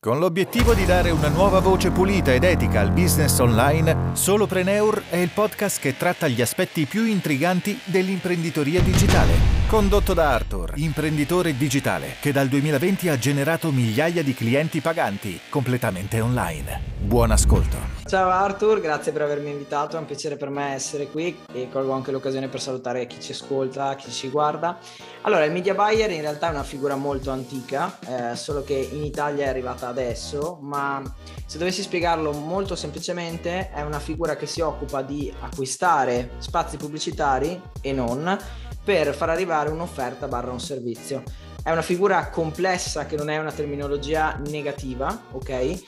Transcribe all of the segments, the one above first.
Con l'obiettivo di dare una nuova voce pulita ed etica al business online, Solopreneur è il podcast che tratta gli aspetti più intriganti dell'imprenditoria digitale. Condotto da Arthur, imprenditore digitale che dal 2020 ha generato migliaia di clienti paganti completamente online. Buon ascolto. Ciao Arthur, grazie per avermi invitato, è un piacere per me essere qui e colgo anche l'occasione per salutare chi ci ascolta, chi ci guarda. Allora, il media buyer in realtà è una figura molto antica, eh, solo che in Italia è arrivata adesso, ma se dovessi spiegarlo molto semplicemente è una figura che si occupa di acquistare spazi pubblicitari e non per far arrivare un'offerta barra un servizio. È una figura complessa che non è una terminologia negativa, ok?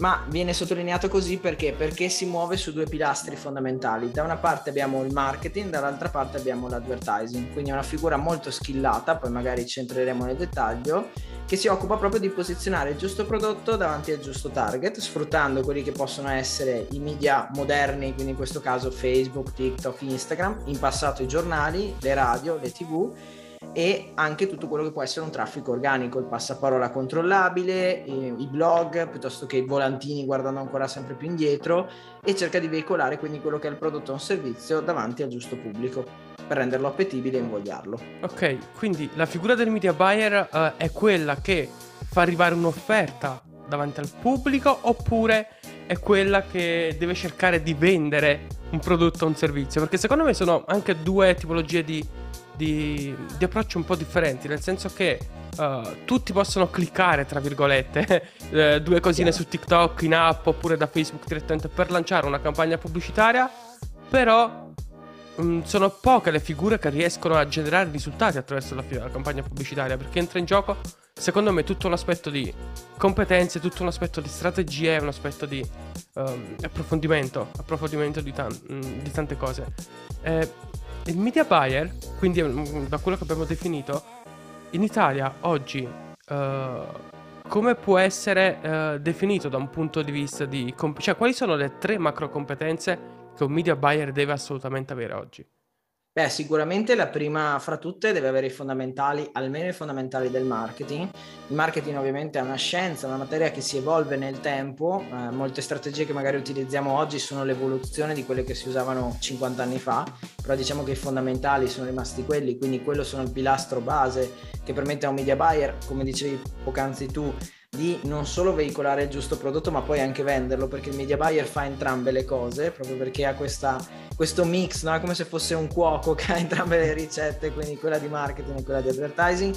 Ma viene sottolineato così perché? Perché si muove su due pilastri fondamentali. Da una parte abbiamo il marketing, dall'altra parte abbiamo l'advertising, quindi è una figura molto skillata, poi magari ci entreremo nel dettaglio, che si occupa proprio di posizionare il giusto prodotto davanti al giusto target, sfruttando quelli che possono essere i media moderni, quindi in questo caso Facebook, TikTok, Instagram, in passato i giornali, le radio, le tv e anche tutto quello che può essere un traffico organico, il passaparola controllabile, i blog, piuttosto che i volantini guardando ancora sempre più indietro e cerca di veicolare quindi quello che è il prodotto o un servizio davanti al giusto pubblico per renderlo appetibile e invogliarlo. Ok, quindi la figura del media buyer uh, è quella che fa arrivare un'offerta davanti al pubblico oppure è quella che deve cercare di vendere un prodotto o un servizio? Perché secondo me sono anche due tipologie di di, di approccio un po' differenti, nel senso che uh, tutti possono cliccare, tra virgolette, eh, due cosine su TikTok, in app oppure da Facebook direttamente per lanciare una campagna pubblicitaria, però um, sono poche le figure che riescono a generare risultati attraverso la, la campagna pubblicitaria, perché entra in gioco, secondo me, tutto un aspetto di competenze, tutto un aspetto di strategie, un aspetto di um, approfondimento, approfondimento di, tan- di tante cose. Eh, il media buyer, quindi mm, da quello che abbiamo definito, in Italia oggi uh, come può essere uh, definito da un punto di vista di... Comp- cioè quali sono le tre macro competenze che un media buyer deve assolutamente avere oggi? Beh, sicuramente la prima fra tutte deve avere i fondamentali, almeno i fondamentali del marketing. Il marketing ovviamente è una scienza, una materia che si evolve nel tempo. Eh, molte strategie che magari utilizziamo oggi sono l'evoluzione di quelle che si usavano 50 anni fa, però diciamo che i fondamentali sono rimasti quelli, quindi quello sono il pilastro base che permette a un media buyer, come dicevi poc'anzi tu, di non solo veicolare il giusto prodotto ma poi anche venderlo perché il media buyer fa entrambe le cose proprio perché ha questa, questo mix no? come se fosse un cuoco che ha entrambe le ricette quindi quella di marketing e quella di advertising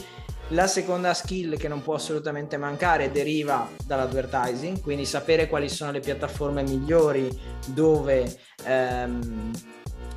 la seconda skill che non può assolutamente mancare deriva dall'advertising, quindi sapere quali sono le piattaforme migliori dove, ehm,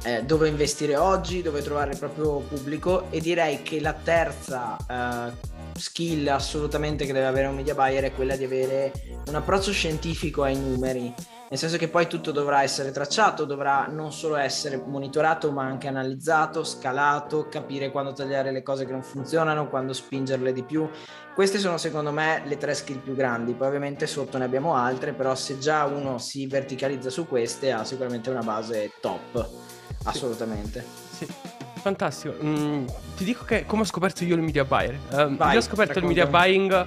eh, dove investire oggi, dove trovare il proprio pubblico e direi che la terza eh, skill assolutamente che deve avere un media buyer è quella di avere un approccio scientifico ai numeri, nel senso che poi tutto dovrà essere tracciato, dovrà non solo essere monitorato ma anche analizzato, scalato, capire quando tagliare le cose che non funzionano, quando spingerle di più. Queste sono secondo me le tre skill più grandi, poi ovviamente sotto ne abbiamo altre, però se già uno si verticalizza su queste ha sicuramente una base top, assolutamente. Sì. Fantastico. Mm, ti dico che come ho scoperto io il media buyer. Vai, io ho scoperto il media buying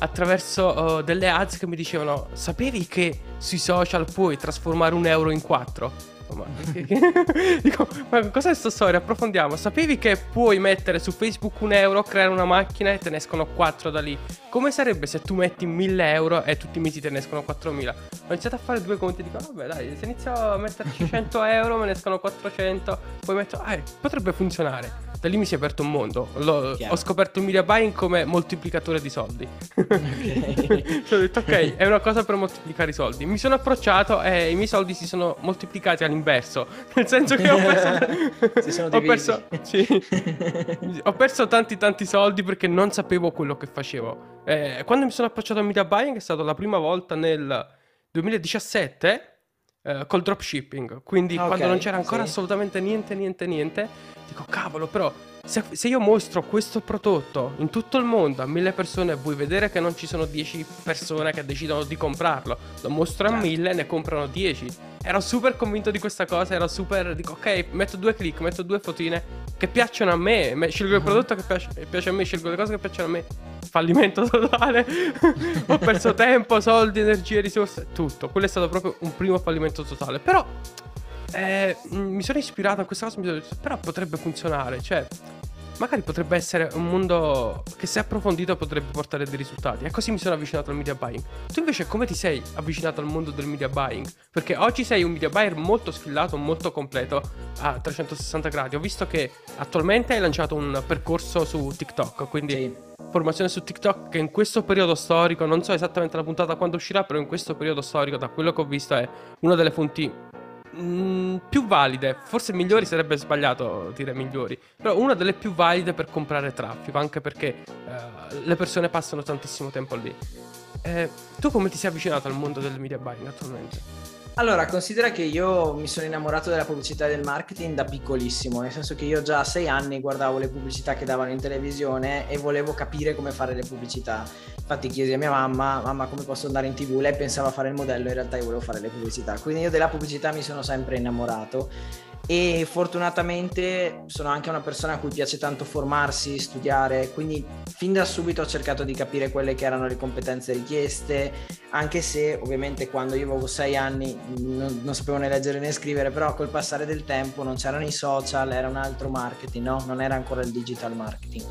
attraverso uh, delle ads che mi dicevano: Sapevi che sui social puoi trasformare un euro in quattro? Ma, dico, ma cos'è questa storia? Approfondiamo. Sapevi che puoi mettere su Facebook un euro, creare una macchina e te ne escono 4 da lì? Come sarebbe se tu metti 1000 euro e tutti i mesi te ne escono 4000? Ho iniziato a fare due conti e dico, vabbè dai, se inizio a metterci 100 euro me ne escono 400, poi metto, ah, potrebbe funzionare da lì mi si è aperto un mondo. L'ho, ho scoperto il media buying come moltiplicatore di soldi. Okay. ho detto, ok, è una cosa per moltiplicare i soldi. Mi sono approcciato e i miei soldi si sono moltiplicati all'inverso. Nel senso che ho perso. ho perso, sì. ho perso tanti, tanti soldi perché non sapevo quello che facevo. Eh, quando mi sono approcciato al media buying è stata la prima volta nel 2017 uh, col dropshipping. Quindi okay, quando non c'era ancora sì. assolutamente niente, niente, niente, dico cavolo, però se, se, io mostro questo prodotto in tutto il mondo a mille persone, vuoi vedere che non ci sono 10 persone che decidono di comprarlo. Lo mostro certo. a mille, ne comprano 10. Ero super convinto di questa cosa, ero super, dico ok, metto due click, metto due fotine che piacciono a me, scelgo il prodotto che piace, piace a me, scelgo le cose che piacciono a me fallimento totale. ho perso tempo, soldi, energie, risorse, tutto. Quello è stato proprio un primo fallimento totale. Però eh, mi sono ispirato a questa cosa, sono però potrebbe funzionare. Cioè, magari potrebbe essere un mondo che se approfondito potrebbe portare dei risultati. E così mi sono avvicinato al media buying. Tu invece come ti sei avvicinato al mondo del media buying? Perché oggi sei un media buyer molto sfillato, molto completo a 360 gradi. Ho visto che attualmente hai lanciato un percorso su TikTok, quindi sì. formazione su TikTok che in questo periodo storico, non so esattamente la puntata quando uscirà, però in questo periodo storico, da quello che ho visto, è una delle fonti Mm, più valide, forse migliori sarebbe sbagliato dire migliori, però una delle più valide per comprare traffico, anche perché uh, le persone passano tantissimo tempo lì. Eh, tu come ti sei avvicinato al mondo del media buying attualmente? Allora, considera che io mi sono innamorato della pubblicità e del marketing da piccolissimo, nel senso che io già a sei anni guardavo le pubblicità che davano in televisione e volevo capire come fare le pubblicità. Infatti chiesi a mia mamma, mamma come posso andare in tv? Lei pensava fare il modello, in realtà io volevo fare le pubblicità. Quindi io della pubblicità mi sono sempre innamorato e fortunatamente sono anche una persona a cui piace tanto formarsi, studiare, quindi fin da subito ho cercato di capire quelle che erano le competenze richieste, anche se ovviamente quando io avevo sei anni non, non sapevo né leggere né scrivere, però col passare del tempo non c'erano i social, era un altro marketing, no? non era ancora il digital marketing.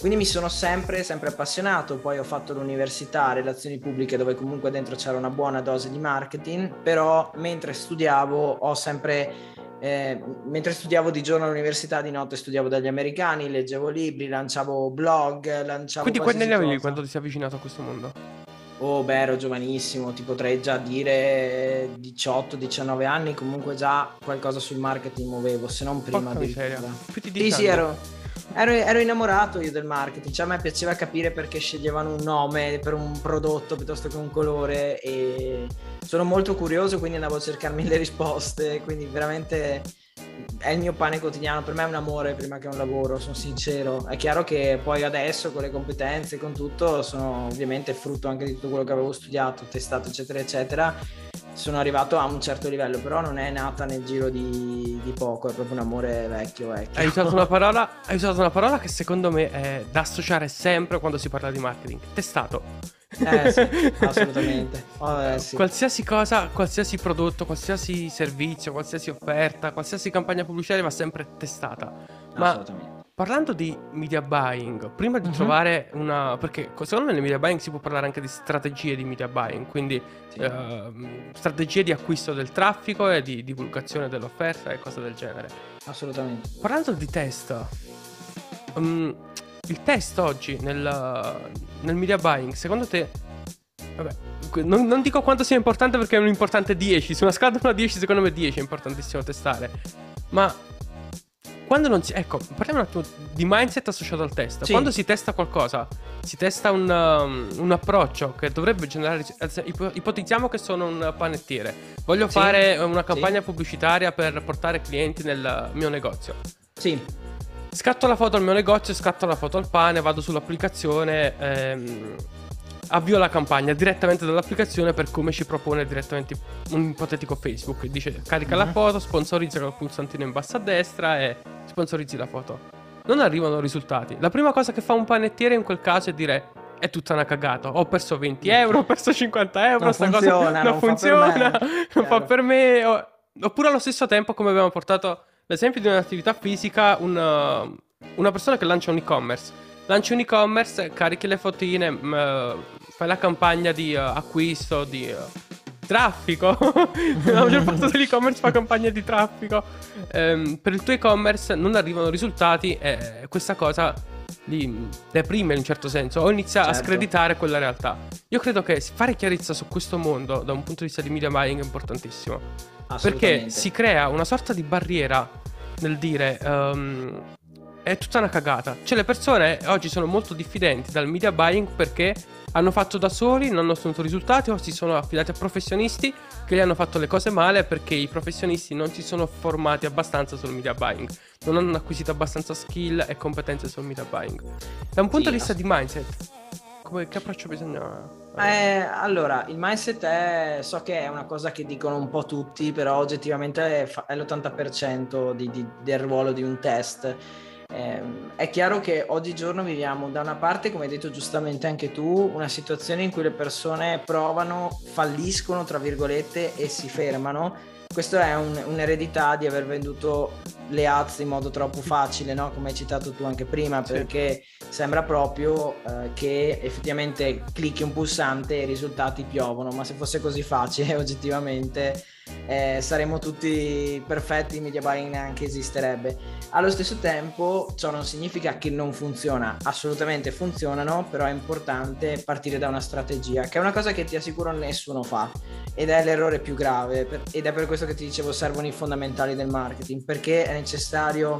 Quindi mi sono sempre, sempre appassionato, poi ho fatto l'università, relazioni pubbliche dove comunque dentro c'era una buona dose di marketing, però mentre studiavo ho sempre eh, mentre studiavo di giorno all'università, di notte studiavo dagli americani, leggevo libri, lanciavo blog, lanciavo Quindi quanti anni avevi quando ti sei avvicinato a questo mondo? Oh, beh, ero giovanissimo, ti potrei già dire 18-19 anni, comunque già qualcosa sul marketing muovevo, se non prima di Più di Sì, sì, ero, ero, ero, innamorato io del marketing, cioè a me piaceva capire perché sceglievano un nome per un prodotto piuttosto che un colore e sono molto curioso, quindi andavo a cercarmi le risposte, quindi veramente è il mio pane quotidiano, per me è un amore prima che un lavoro, sono sincero. È chiaro che poi adesso con le competenze, con tutto, sono ovviamente frutto anche di tutto quello che avevo studiato, testato, eccetera, eccetera. Sono arrivato a un certo livello, però non è nata nel giro di, di poco, è proprio un amore vecchio, vecchio. Hai usato, una parola, hai usato una parola che secondo me è da associare sempre quando si parla di marketing. Testato. Eh sì, assolutamente. Oh, eh, sì. Qualsiasi cosa, qualsiasi prodotto, qualsiasi servizio, qualsiasi offerta, qualsiasi campagna pubblicitaria va sempre testata. Ma parlando di media buying, prima di uh-huh. trovare una... perché secondo me nel media buying si può parlare anche di strategie di media buying, quindi sì. uh, strategie di acquisto del traffico e di divulgazione dell'offerta e cose del genere. Assolutamente. Parlando di test, um, il test oggi nel, nel media buying, secondo te... Vabbè, non, non, dico quanto sia importante perché è un importante 10. Su una scala da 1 a 10, secondo me 10 è importantissimo testare. Ma quando non si. Ecco, parliamo un attimo di mindset associato al test. Sì. Quando si testa qualcosa, si testa un, um, un approccio che dovrebbe generare. Ipotizziamo che sono un panettiere. Voglio sì. fare una campagna sì. pubblicitaria per portare clienti nel mio negozio. Sì. Scatto la foto al mio negozio, scatto la foto al pane, vado sull'applicazione, ehm, avvio la campagna direttamente dall'applicazione per come ci propone direttamente un ipotetico Facebook. Dice carica mm-hmm. la mhm. foto, sponsorizza col pulsantino in basso a destra e sponsorizzi la foto. Non arrivano risultati. La prima cosa che fa un panettiere in quel caso è dire è tutta una cagata. Ho perso 20 euro, ho perso 50 euro. Non funziona, cosa non, non funziona, non fa per me. Oppure allo stesso tempo, come abbiamo portato L'esempio di un'attività fisica, una, una persona che lancia un e-commerce. Lanci un e-commerce, carichi le fotine, mh, fai la campagna di uh, acquisto, di uh, traffico. la maggior parte dell'e-commerce fa campagna di traffico. Um, per il tuo e-commerce non arrivano risultati e questa cosa li deprime in un certo senso o inizia certo. a screditare quella realtà. Io credo che fare chiarezza su questo mondo da un punto di vista di media buying è importantissimo. Perché si crea una sorta di barriera nel dire um, è tutta una cagata. Cioè le persone oggi sono molto diffidenti dal media buying perché hanno fatto da soli, non hanno ottenuto risultati o si sono affidati a professionisti che gli hanno fatto le cose male perché i professionisti non si sono formati abbastanza sul media buying, non hanno acquisito abbastanza skill e competenze sul media buying. Da un punto sì, di vista di mindset, come, che approccio bisogna eh, allora, il mindset è, so che è una cosa che dicono un po' tutti, però oggettivamente è, è l'80% di, di, del ruolo di un test. Eh, è chiaro che oggigiorno viviamo da una parte, come hai detto giustamente anche tu, una situazione in cui le persone provano, falliscono, tra virgolette, e si fermano. Questa è un, un'eredità di aver venduto le ads in modo troppo facile, no? come hai citato tu anche prima, sì. perché sembra proprio eh, che effettivamente clicchi un pulsante e i risultati piovono, ma se fosse così facile oggettivamente eh, saremmo tutti perfetti, il media buying neanche esisterebbe. Allo stesso tempo ciò non significa che non funziona, assolutamente funzionano, però è importante partire da una strategia, che è una cosa che ti assicuro nessuno fa ed è l'errore più grave per, ed è per questo che ti dicevo servono i fondamentali del marketing, perché è necessario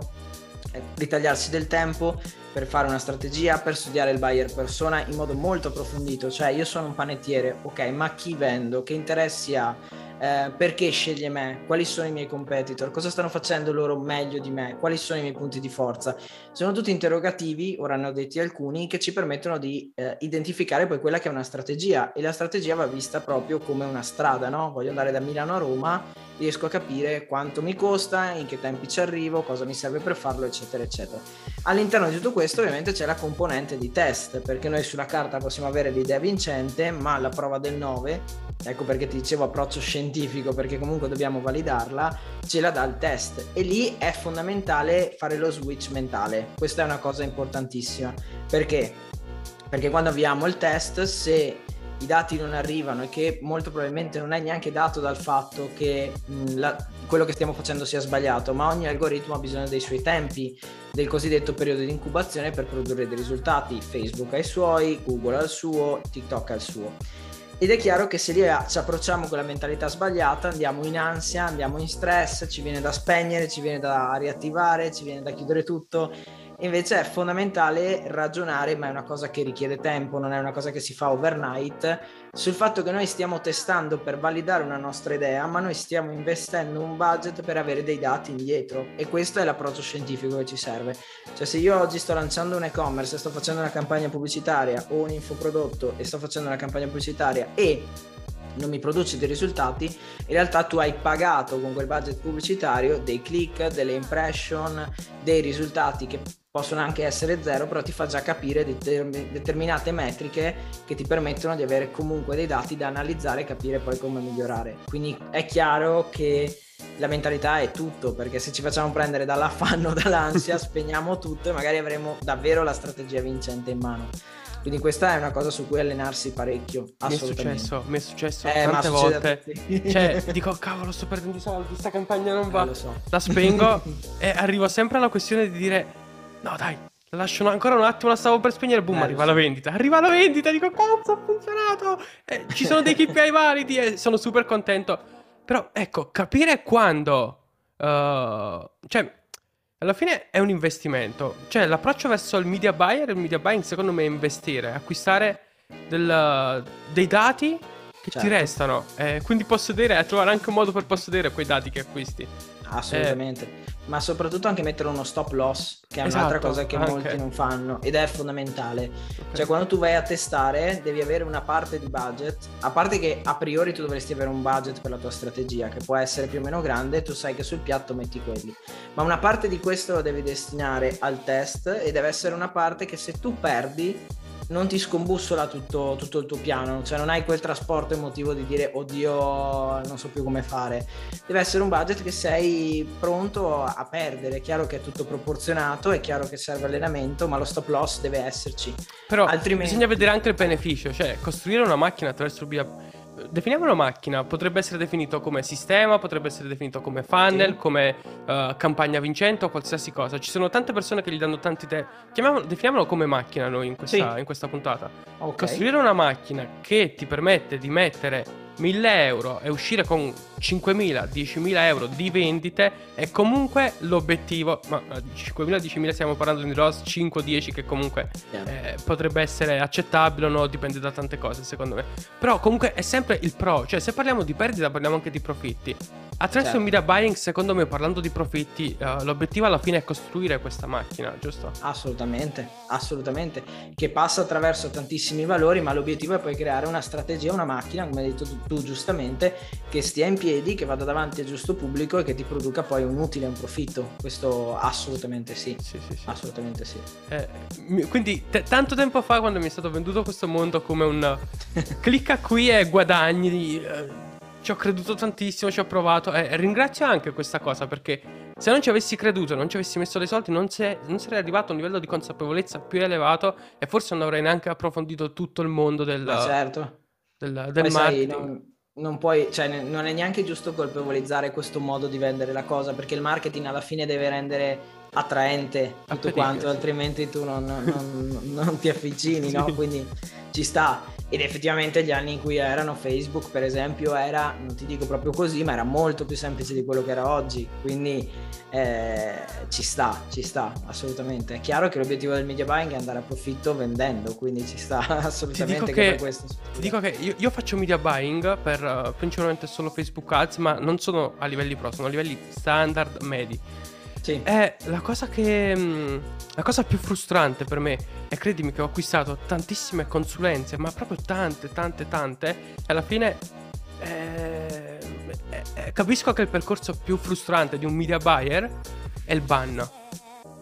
eh, ritagliarsi del tempo per fare una strategia, per studiare il buyer persona in modo molto approfondito, cioè io sono un panettiere, ok, ma chi vendo, che interessi ha? eh, perché sceglie me, quali sono i miei competitor, cosa stanno facendo loro meglio di me, quali sono i miei punti di forza. Sono tutti interrogativi, ora ne ho detti alcuni, che ci permettono di eh, identificare poi quella che è una strategia e la strategia va vista proprio come una strada, no? Voglio andare da Milano a Roma, riesco a capire quanto mi costa, in che tempi ci arrivo, cosa mi serve per farlo, eccetera, eccetera. All'interno di tutto questo ovviamente c'è la componente di test, perché noi sulla carta possiamo avere l'idea vincente, ma la prova del 9 ecco perché ti dicevo approccio scientifico, perché comunque dobbiamo validarla, ce la dà il test e lì è fondamentale fare lo switch mentale. Questa è una cosa importantissima. Perché? Perché quando avviamo il test, se i dati non arrivano e che molto probabilmente non è neanche dato dal fatto che mh, la, quello che stiamo facendo sia sbagliato, ma ogni algoritmo ha bisogno dei suoi tempi, del cosiddetto periodo di incubazione per produrre dei risultati. Facebook ha i suoi, Google ha il suo, TikTok ha il suo. Ed è chiaro che se lì ci approcciamo con la mentalità sbagliata, andiamo in ansia, andiamo in stress, ci viene da spegnere, ci viene da riattivare, ci viene da chiudere tutto Invece è fondamentale ragionare, ma è una cosa che richiede tempo, non è una cosa che si fa overnight, sul fatto che noi stiamo testando per validare una nostra idea, ma noi stiamo investendo un budget per avere dei dati indietro e questo è l'approccio scientifico che ci serve. Cioè se io oggi sto lanciando un e-commerce, sto facendo una campagna pubblicitaria o un infoprodotto e sto facendo una campagna pubblicitaria e non mi produce dei risultati, in realtà tu hai pagato con quel budget pubblicitario dei click, delle impression, dei risultati che possono anche essere zero, però ti fa già capire determinate metriche che ti permettono di avere comunque dei dati da analizzare e capire poi come migliorare. Quindi è chiaro che la mentalità è tutto, perché se ci facciamo prendere dall'affanno, dall'ansia, spegniamo tutto e magari avremo davvero la strategia vincente in mano. Quindi questa è una cosa su cui allenarsi parecchio. Mi è successo, mi è successo eh, tante volte. Cioè, dico, cavolo, sto perdendo i soldi, questa campagna non va. Eh, so. La spengo e arrivo sempre alla questione di dire, no dai, la lascio ancora un attimo, la stavo per spegnere, boom, eh, arriva la vendita. Arriva la vendita, dico, cazzo, ha funzionato. Eh, ci sono dei KPI validi e sono super contento. Però, ecco, capire quando... Uh, cioè, alla fine è un investimento. Cioè, l'approccio verso il media buyer, il media buying secondo me è investire, acquistare del, dei dati che certo. ti restano. Eh, quindi possedere, trovare anche un modo per possedere quei dati che acquisti. Assolutamente. Ma soprattutto anche mettere uno stop loss, che è esatto, un'altra cosa che anche. molti non fanno ed è fondamentale. Okay. Cioè, quando tu vai a testare, devi avere una parte di budget, a parte che a priori tu dovresti avere un budget per la tua strategia, che può essere più o meno grande, tu sai che sul piatto metti quelli. Ma una parte di questo lo devi destinare al test e deve essere una parte che se tu perdi non ti scombussola tutto, tutto, il tuo piano, cioè non hai quel trasporto emotivo di dire oddio non so più come fare. Deve essere un budget che sei pronto a perdere, è chiaro che è tutto proporzionato, è chiaro che serve allenamento, ma lo stop loss deve esserci. Però Altrimenti... bisogna vedere anche il beneficio, cioè costruire una macchina attraverso il definiamo una macchina, potrebbe essere definito come sistema, potrebbe essere definito come funnel, sì. come uh, campagna vincente o qualsiasi cosa. Ci sono tante persone che gli danno tanti te. definiamolo come macchina noi in questa, sì. in questa puntata. Okay. Costruire una macchina che ti permette di mettere 1000 euro e uscire con 5.000, 10.000 euro di vendite è comunque l'obiettivo. Ma 5.000, 10.000 stiamo parlando di ROS 5-10 che comunque eh, potrebbe essere accettabile o no, dipende da tante cose secondo me. Però comunque è sempre il pro, cioè se parliamo di perdita parliamo anche di profitti. Attraverso certo. media buying, secondo me, parlando di profitti, uh, l'obiettivo alla fine è costruire questa macchina, giusto? Assolutamente, assolutamente. Che passa attraverso tantissimi valori, ma l'obiettivo è poi creare una strategia, una macchina, come hai detto tu, tu giustamente, che stia in piedi, che vada davanti al giusto pubblico e che ti produca poi un utile e un profitto. Questo assolutamente sì. Sì, sì, sì. Assolutamente sì. Eh, quindi, t- tanto tempo fa, quando mi è stato venduto questo mondo come un clicca qui e guadagni. Eh, ci ho creduto tantissimo, ci ho provato e ringrazio anche questa cosa perché se non ci avessi creduto, non ci avessi messo dei soldi, non, non sarei arrivato a un livello di consapevolezza più elevato e forse non avrei neanche approfondito tutto il mondo del, certo. del, del marketing. Sai, non, non, puoi, cioè, non è neanche giusto colpevolizzare questo modo di vendere la cosa perché il marketing alla fine deve rendere attraente tutto quanto, altrimenti tu non, non, non ti avvicini, no? Quindi ci sta. Ed effettivamente gli anni in cui erano Facebook, per esempio, era, non ti dico proprio così, ma era molto più semplice di quello che era oggi. Quindi eh, ci sta, ci sta, assolutamente. È chiaro che l'obiettivo del media buying è andare a profitto vendendo, quindi ci sta assolutamente che, per questo. Ti dico che io, io, faccio media buying per uh, principalmente solo Facebook Ads, ma non sono a livelli pro, sono a livelli standard medi. Sì. È la cosa che. Mm, la cosa più frustrante per me. E credimi che ho acquistato tantissime consulenze, ma proprio tante, tante, tante. E alla fine. Eh, eh, capisco che il percorso più frustrante di un media buyer è il ban.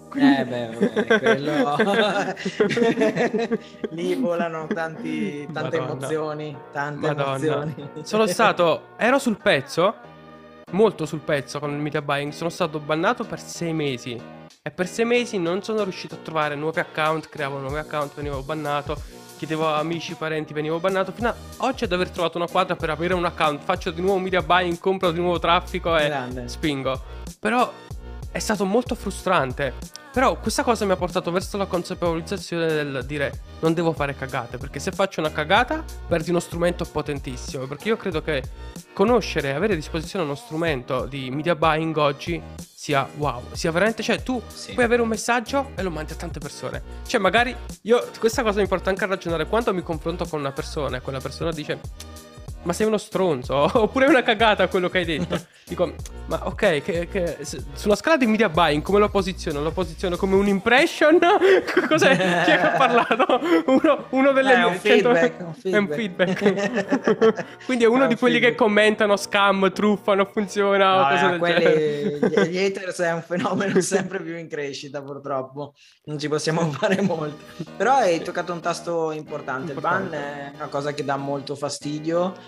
Quindi... Eh beh, vabbè, quello... lì volano tanti, tante Madonna. emozioni, tante Madonna. emozioni. Sono stato, ero sul pezzo molto sul pezzo con il media buying. Sono stato bannato per sei mesi. E per sei mesi non sono riuscito a trovare nuovi account, creavo nuovi account, venivo bannato. Chiedevo a amici, parenti, venivo bannato. Fino a oggi ad aver trovato una quadra per aprire un account. Faccio di nuovo media buying, compro di nuovo traffico e Grande. spingo. Però è stato molto frustrante. Però questa cosa mi ha portato verso la consapevolizzazione del dire non devo fare cagate, perché se faccio una cagata perdi uno strumento potentissimo, perché io credo che conoscere, avere a disposizione uno strumento di media buying oggi sia wow, sia veramente, cioè tu sì. puoi avere un messaggio e lo mandi a tante persone. Cioè magari io, questa cosa mi porta anche a ragionare quando mi confronto con una persona e quella persona dice ma sei uno stronzo, oppure è una cagata quello che hai detto. Dico, ma ok, che, che, sulla scala di media buying come lo posiziono? Lo posiziono come un impression? Cos'è? Chi è che ha parlato? Uno, uno delle... È un feedback, un feedback. È un feedback. Quindi è uno è di quelli feedback. che commentano scam, truffa, non funziona no, o cose del quelli, genere. Gli haters è un fenomeno sempre più in crescita purtroppo, non ci possiamo fare molto. Però hai toccato un tasto importante, importante. il ban è una cosa che dà molto fastidio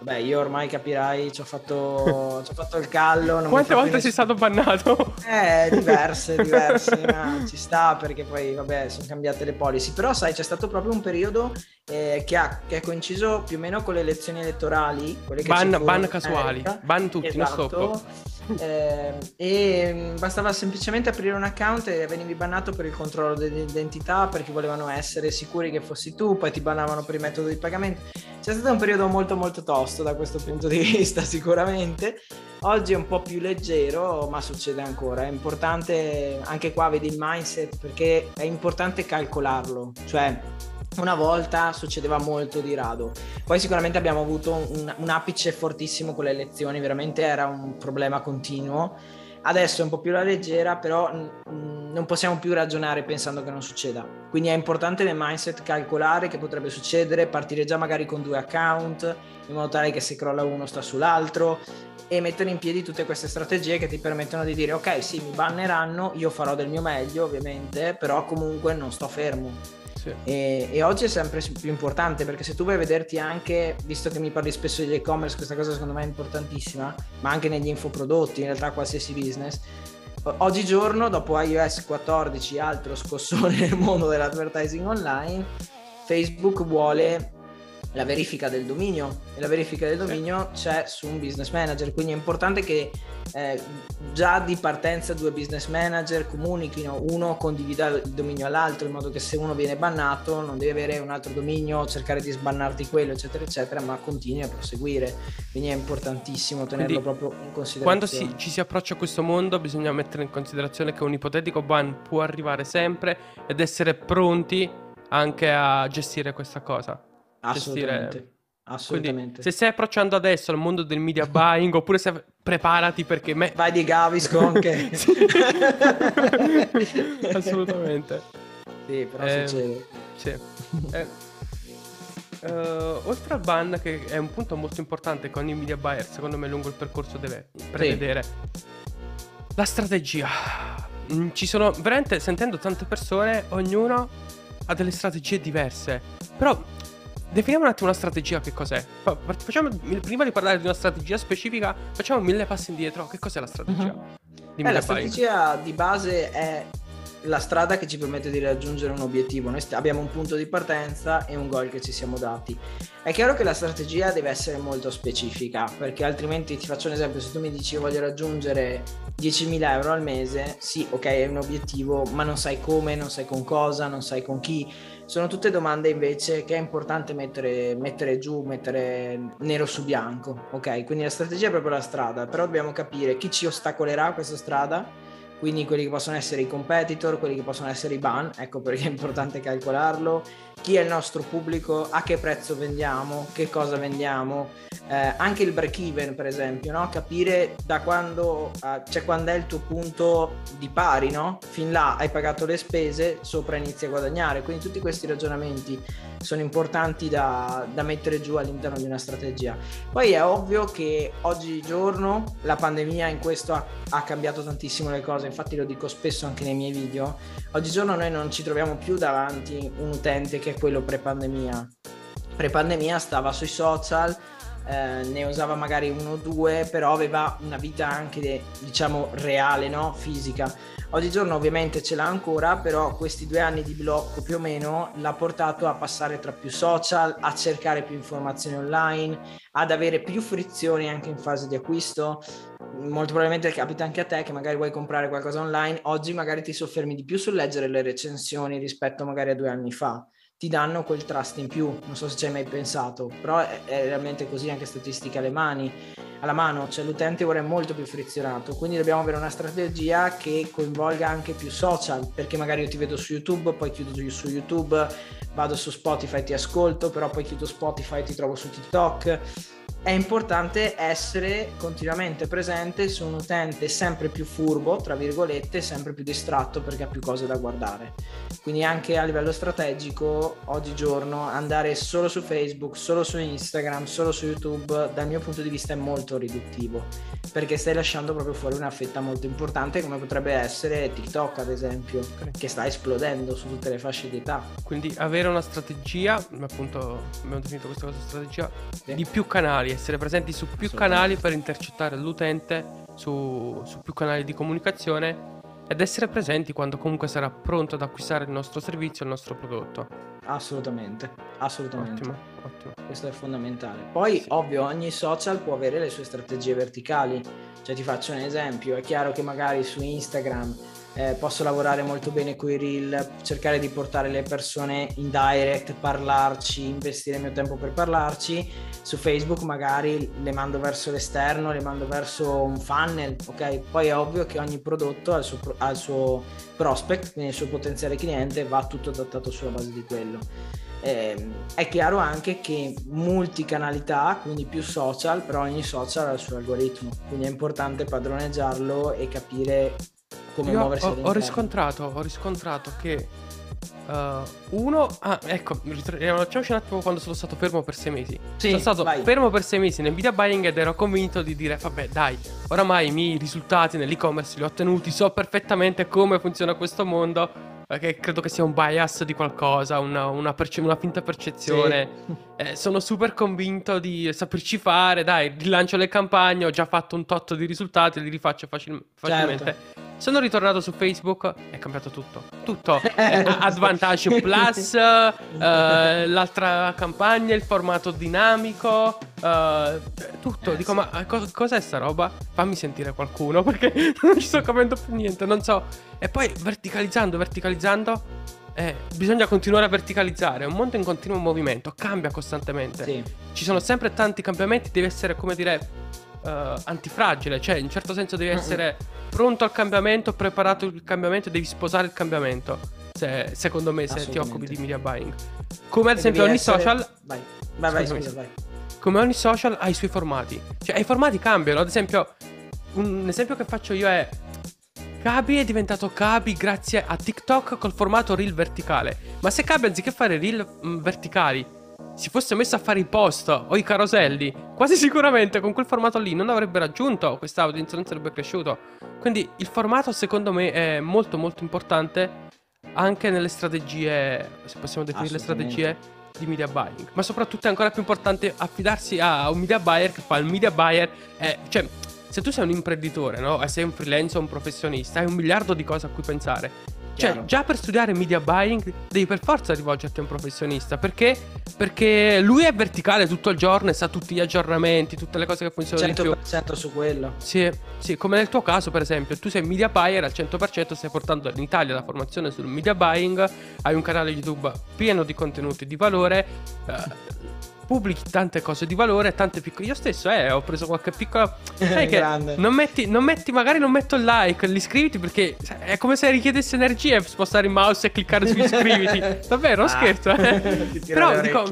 Beh, io ormai capirai, ci ho fatto, ci ho fatto il callo. Quante volte nessun... sei stato bannato? Eh, diverse, diverse. ma ci sta perché poi, vabbè, sono cambiate le policy. Però, sai, c'è stato proprio un periodo eh, che, ha, che, è coinciso più o meno con le elezioni elettorali. Quelle che ban, ban casuali, ban tutti, esatto. non stop. Eh, e mm, bastava semplicemente aprire un account e venivi bannato per il controllo dell'identità perché volevano essere sicuri che fossi tu, poi ti bannavano per il metodo di pagamento. C'è stato un periodo molto molto tosto da questo punto di vista sicuramente. Oggi è un po' più leggero, ma succede ancora. È importante anche qua vedi il mindset perché è importante calcolarlo, cioè una volta succedeva molto di rado. Poi sicuramente abbiamo avuto un, un apice fortissimo con le elezioni, veramente era un problema continuo. Adesso è un po' più la leggera, però mh, non possiamo più ragionare pensando che non succeda. Quindi è importante nel mindset calcolare che potrebbe succedere, partire già magari con due account, in modo tale che se crolla uno sta sull'altro e mettere in piedi tutte queste strategie che ti permettono di dire ok sì mi banneranno, io farò del mio meglio ovviamente, però comunque non sto fermo E, e, oggi è sempre più importante perché se tu vuoi vederti anche, visto che mi parli spesso di e-commerce, questa cosa secondo me è importantissima, ma anche negli infoprodotti, in realtà qualsiasi business, oggigiorno dopo iOS 14 altro scossone nel mondo dell'advertising online, Facebook vuole la verifica del dominio. E la verifica del dominio c'è su un business manager quindi è importante che eh, già di partenza due business manager comunichino uno condivida il dominio all'altro in modo che se uno viene bannato non deve avere un altro dominio cercare di sbannarti quello eccetera eccetera ma continui a proseguire. Quindi è importantissimo tenerlo quindi, proprio in considerazione quando si, ci si approccia a questo mondo bisogna mettere in considerazione che un ipotetico ban può arrivare sempre ed essere pronti anche a gestire questa cosa Assolutamente. Gestire... Assolutamente. Quindi, se stai approcciando adesso al mondo del media buying oppure se preparati perché me... Vai di Gaviscon che... Assolutamente. Sì, però eh, succede. Sì. Eh, uh, oltre al ban, che è un punto molto importante che ogni media buyer, secondo me, lungo il percorso deve prevedere, sì. la strategia. Mm, ci sono veramente, sentendo tante persone, ognuno ha delle strategie diverse. Però definiamo un attimo una strategia, che cos'è? Facciamo, prima di parlare di una strategia specifica, facciamo mille passi indietro. Che cos'è la strategia? Uh-huh. Eh, la strategia di base è la strada che ci permette di raggiungere un obiettivo. Noi abbiamo un punto di partenza e un goal che ci siamo dati. È chiaro che la strategia deve essere molto specifica, perché altrimenti ti faccio un esempio, se tu mi dici voglio raggiungere 10.000 euro al mese, sì, ok, è un obiettivo, ma non sai come, non sai con cosa, non sai con chi. Sono tutte domande invece che è importante mettere, mettere giù, mettere nero su bianco, ok? Quindi la strategia è proprio la strada, però dobbiamo capire chi ci ostacolerà questa strada quindi quelli che possono essere i competitor, quelli che possono essere i ban, ecco perché è importante calcolarlo, chi è il nostro pubblico, a che prezzo vendiamo, che cosa vendiamo, eh, anche il break even per esempio, no? capire da quando, uh, cioè quando è il tuo punto di pari, no? fin là hai pagato le spese, sopra inizi a guadagnare, quindi tutti questi ragionamenti sono importanti da, da mettere giù all'interno di una strategia. Poi è ovvio che oggigiorno la pandemia in questo ha, ha cambiato tantissimo le cose, infatti lo dico spesso anche nei miei video, oggigiorno noi non ci troviamo più davanti un utente che è quello pre-pandemia. Pre-pandemia stava sui social, eh, ne usava magari uno o due, però aveva una vita anche, diciamo, reale, no? fisica. Oggigiorno ovviamente ce l'ha ancora, però questi due anni di blocco più o meno l'ha portato a passare tra più social, a cercare più informazioni online, ad avere più frizioni anche in fase di acquisto. Molto probabilmente capita anche a te che magari vuoi comprare qualcosa online, oggi magari ti soffermi di più sul leggere le recensioni rispetto magari a due anni fa ti danno quel trust in più. Non so se ci hai mai pensato, però è, è realmente così anche statistica alle mani, alla mano, cioè l'utente ora è molto più frizionato, quindi dobbiamo avere una strategia che coinvolga anche più social, perché magari io ti vedo su YouTube, poi chiudo su YouTube, vado su Spotify, ti ascolto, però poi chiudo Spotify, ti trovo su TikTok è importante essere continuamente presente su un utente sempre più furbo, tra virgolette, sempre più distratto perché ha più cose da guardare. Quindi anche a livello strategico, oggigiorno, andare solo su Facebook, solo su Instagram, solo su YouTube, dal mio punto di vista è molto riduttivo, perché stai lasciando proprio fuori una fetta molto importante come potrebbe essere TikTok, ad esempio, che sta esplodendo su tutte le fasce di età. Quindi avere una strategia, appunto abbiamo definito questa cosa strategia, sì. di più canali essere presenti su più canali per intercettare l'utente, su, su più canali di comunicazione ed essere presenti quando comunque sarà pronto ad acquistare il nostro servizio, il nostro prodotto. Assolutamente, assolutamente. Ottimo, ottimo. Questo è fondamentale. Poi, sì. ovvio, ogni social può avere le sue strategie verticali. Cioè, ti faccio un esempio: è chiaro che magari su Instagram eh, posso lavorare molto bene con i reel, cercare di portare le persone in direct, parlarci, investire il mio tempo per parlarci. Su Facebook magari le mando verso l'esterno, le mando verso un funnel, ok? Poi è ovvio che ogni prodotto ha il suo, ha il suo prospect, quindi il suo potenziale cliente, va tutto adattato sulla base di quello. Eh, è chiaro anche che multicanalità, quindi più social, però ogni social ha il suo algoritmo, quindi è importante padroneggiarlo e capire come Io muoversi. Ho, ho riscontrato, ho riscontrato che uh, uno, ah, ecco, facciamoci un attimo quando sono stato fermo per sei mesi. Sì, sono stato vai. fermo per sei mesi nel media buying ed ero convinto di dire, vabbè, dai, oramai i miei risultati nell'e-commerce li ho ottenuti, so perfettamente come funziona questo mondo che credo che sia un bias di qualcosa, una, una, perce- una finta percezione. Sì. Eh, sono super convinto di saperci fare, dai, rilancio le campagne, ho già fatto un tot di risultati, li rifaccio facil- facilmente. Certo. Sono ritornato su Facebook, è cambiato tutto. Tutto. Eh, Advantage Plus, eh, l'altra campagna, il formato dinamico, eh, tutto. Dico, ma co- cos'è sta roba? Fammi sentire qualcuno perché non ci sto capendo più niente, non so. E poi verticalizzando, verticalizzando, eh, bisogna continuare a verticalizzare. È un mondo in continuo movimento, cambia costantemente. Sì. Ci sono sempre tanti cambiamenti, deve essere, come dire uh, antifragile, cioè in un certo senso devi essere pronto al cambiamento, preparato il cambiamento, devi sposare il cambiamento. Se, secondo me, se ti occupi di media buying, come ad esempio ogni essere... social, vai, vai, vai, scusa, vai. Come ogni social ha i suoi formati, cioè i formati cambiano. Ad esempio, un esempio che faccio io è Kabi è diventato Kabi grazie a TikTok col formato reel verticale. Ma se Kabi anziché fare reel mh, mm, verticali si fosse messo a fare i post o i caroselli, quasi sicuramente con quel formato lì non avrebbe raggiunto questa audience, non sarebbe cresciuto. Quindi il formato secondo me è molto molto importante anche nelle strategie, se possiamo definire strategie di media buying. Ma soprattutto è ancora più importante affidarsi a un media buyer che fa il media buyer, è, cioè se tu sei un imprenditore, no? Sei un freelance o un professionista, hai un miliardo di cose a cui pensare. Cioè, già per studiare media buying devi per forza rivolgerti a un professionista. Perché? Perché lui è verticale tutto il giorno e sa tutti gli aggiornamenti, tutte le cose che funzionano 100% più. su quello. Sì, sì, come nel tuo caso, per esempio, tu sei media buyer al 100%, stai portando in Italia la formazione sul media buying, hai un canale YouTube pieno di contenuti di valore. Eh, pubblichi tante cose di valore, tante piccole. Io stesso, eh, ho preso qualche piccola. Sai che non metti, non metti, magari non metto il like, l'iscriviti perché è come se richiedesse energia spostare il mouse e cliccare su iscriviti. Davvero, non ah, scherzo, eh. Però dico,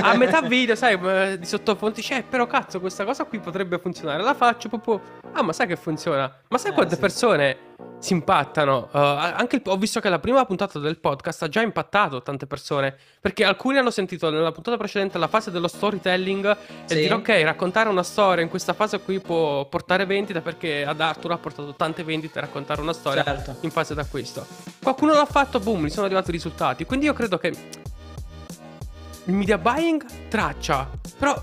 a metà video, sai, di sottofondo dice, eh, però cazzo, questa cosa qui potrebbe funzionare. La faccio proprio. Ah, ma sai che funziona? Ma sai eh, quante sì. persone si impattano. Uh, anche il, ho visto che la prima puntata del podcast ha già impattato tante persone. Perché alcuni hanno sentito nella puntata precedente la fase dello storytelling e sì. dire ok, raccontare una storia in questa fase qui può portare vendita perché ad Arthur ha portato tante vendite a raccontare una storia certo. in fase d'acquisto. Qualcuno l'ha fatto, boom, mi sono arrivati i risultati. Quindi io credo che il media buying traccia, però